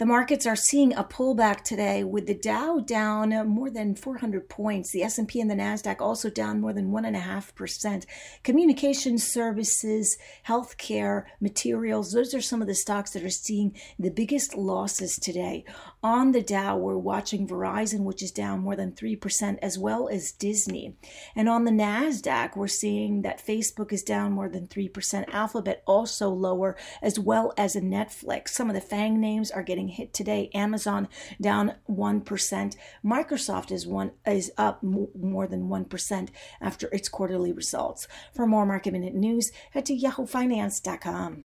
The markets are seeing a pullback today with the Dow down more than 400 points. The S&P and the Nasdaq also down more than one and a half percent. Communication services, healthcare, materials. Those are some of the stocks that are seeing the biggest losses today. On the Dow, we're watching Verizon, which is down more than three percent, as well as Disney. And on the Nasdaq, we're seeing that Facebook is down more than three percent. Alphabet also lower, as well as a Netflix. Some of the FANG names are getting hit today. Amazon down 1%. Microsoft is one is up more than 1% after its quarterly results. For more market minute news, head to yahoofinance.com.